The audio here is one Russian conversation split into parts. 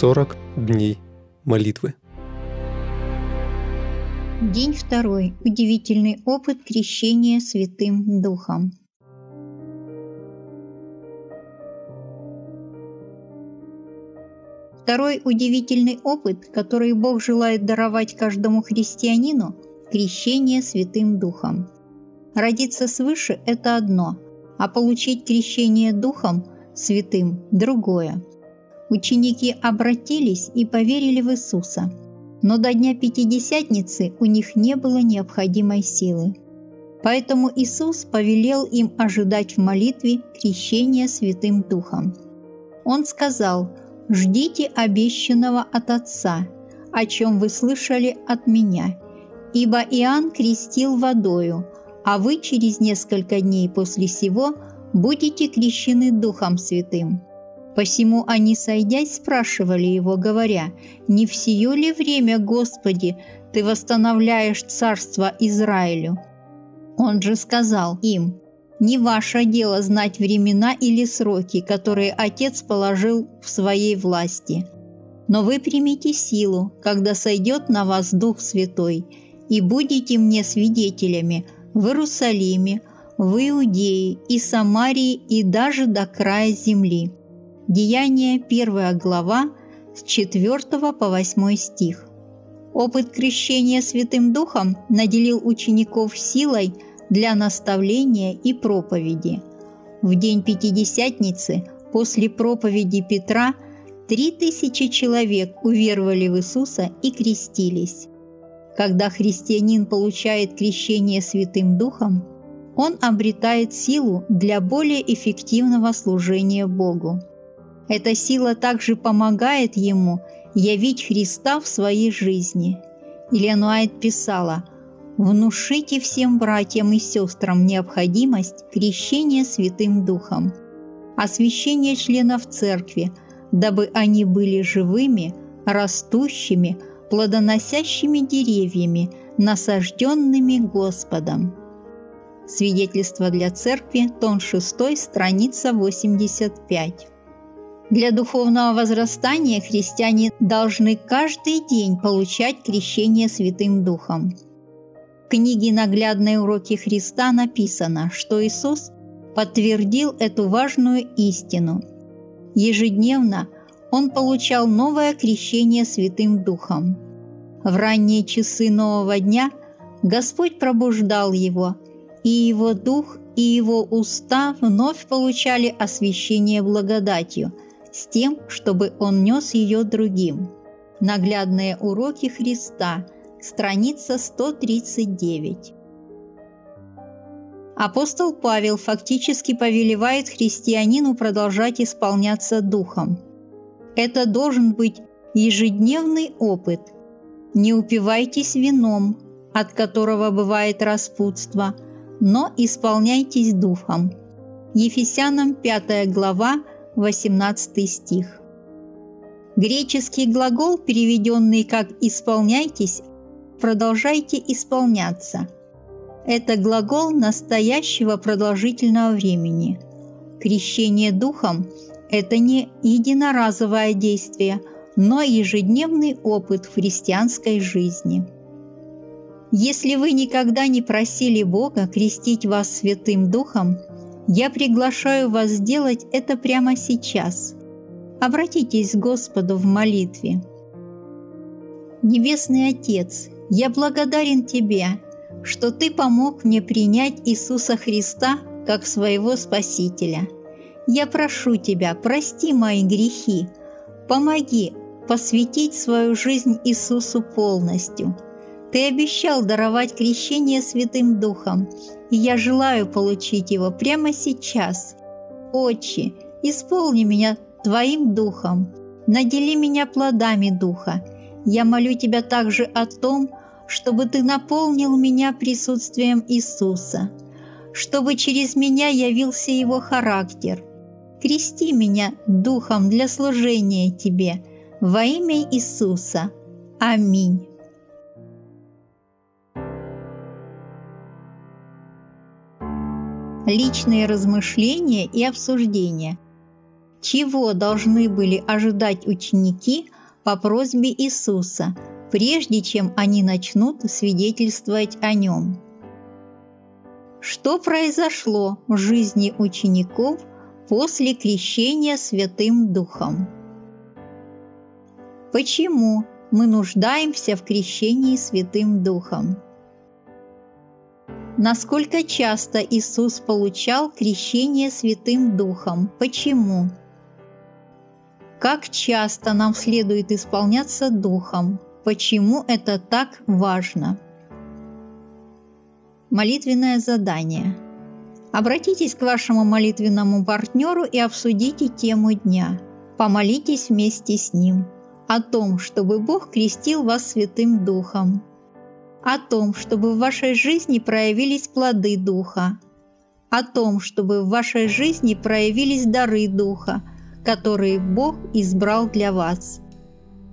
40 дней молитвы. День второй. Удивительный опыт крещения Святым Духом. Второй удивительный опыт, который Бог желает даровать каждому христианину – крещение Святым Духом. Родиться свыше – это одно, а получить крещение Духом Святым – другое. Ученики обратились и поверили в Иисуса, но до Дня Пятидесятницы у них не было необходимой силы. Поэтому Иисус повелел им ожидать в молитве крещения Святым Духом. Он сказал «Ждите обещанного от Отца, о чем вы слышали от Меня, ибо Иоанн крестил водою, а вы через несколько дней после сего будете крещены Духом Святым». Посему они, сойдясь, спрашивали его, говоря, «Не в сие ли время, Господи, Ты восстановляешь царство Израилю?» Он же сказал им, «Не ваше дело знать времена или сроки, которые Отец положил в своей власти. Но вы примите силу, когда сойдет на вас Дух Святой, и будете мне свидетелями в Иерусалиме, в Иудее и Самарии и даже до края земли». Деяние 1 глава с 4 по 8 стих. Опыт крещения Святым Духом наделил учеников силой для наставления и проповеди. В день Пятидесятницы после проповеди Петра три тысячи человек уверовали в Иисуса и крестились. Когда христианин получает крещение Святым Духом, он обретает силу для более эффективного служения Богу. Эта сила также помогает ему явить Христа в своей жизни. Елена Уайт писала «Внушите всем братьям и сестрам необходимость крещения Святым Духом, освящения членов Церкви, дабы они были живыми, растущими, плодоносящими деревьями, насажденными Господом». Свидетельство для Церкви, тон 6, страница 85. Для духовного возрастания христиане должны каждый день получать крещение Святым Духом. В книге «Наглядные уроки Христа» написано, что Иисус подтвердил эту важную истину. Ежедневно Он получал новое крещение Святым Духом. В ранние часы нового дня Господь пробуждал его, и его дух и его уста вновь получали освящение благодатью – с тем, чтобы он нес ее другим. Наглядные уроки Христа, страница 139. Апостол Павел фактически повелевает христианину продолжать исполняться Духом. Это должен быть ежедневный опыт. Не упивайтесь вином, от которого бывает распутство, но исполняйтесь Духом. Ефесянам 5 глава 18 стих. Греческий глагол, переведенный как «исполняйтесь», «продолжайте исполняться». Это глагол настоящего продолжительного времени. Крещение духом – это не единоразовое действие, но ежедневный опыт в христианской жизни. Если вы никогда не просили Бога крестить вас Святым Духом – я приглашаю вас сделать это прямо сейчас. Обратитесь к Господу в молитве. Небесный Отец, я благодарен Тебе, что Ты помог мне принять Иисуса Христа как своего Спасителя. Я прошу Тебя, прости мои грехи, помоги посвятить свою жизнь Иисусу полностью. Ты обещал даровать крещение Святым Духом, и я желаю получить его прямо сейчас. Отче, исполни меня Твоим Духом, надели меня плодами Духа. Я молю Тебя также о том, чтобы Ты наполнил меня присутствием Иисуса, чтобы через меня явился Его характер. Крести меня Духом для служения Тебе во имя Иисуса. Аминь. Личные размышления и обсуждения. чего должны были ожидать ученики по просьбе Иисуса, прежде чем они начнут свидетельствовать о нем. Что произошло в жизни учеников после крещения Святым Духом? Почему мы нуждаемся в крещении Святым Духом? Насколько часто Иисус получал крещение Святым Духом? Почему? Как часто нам следует исполняться Духом? Почему это так важно? Молитвенное задание. Обратитесь к вашему молитвенному партнеру и обсудите тему дня. Помолитесь вместе с ним о том, чтобы Бог крестил вас Святым Духом, о том, чтобы в вашей жизни проявились плоды Духа, о том, чтобы в вашей жизни проявились дары Духа – которые Бог избрал для вас,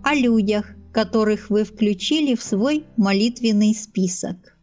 о людях, которых вы включили в свой молитвенный список.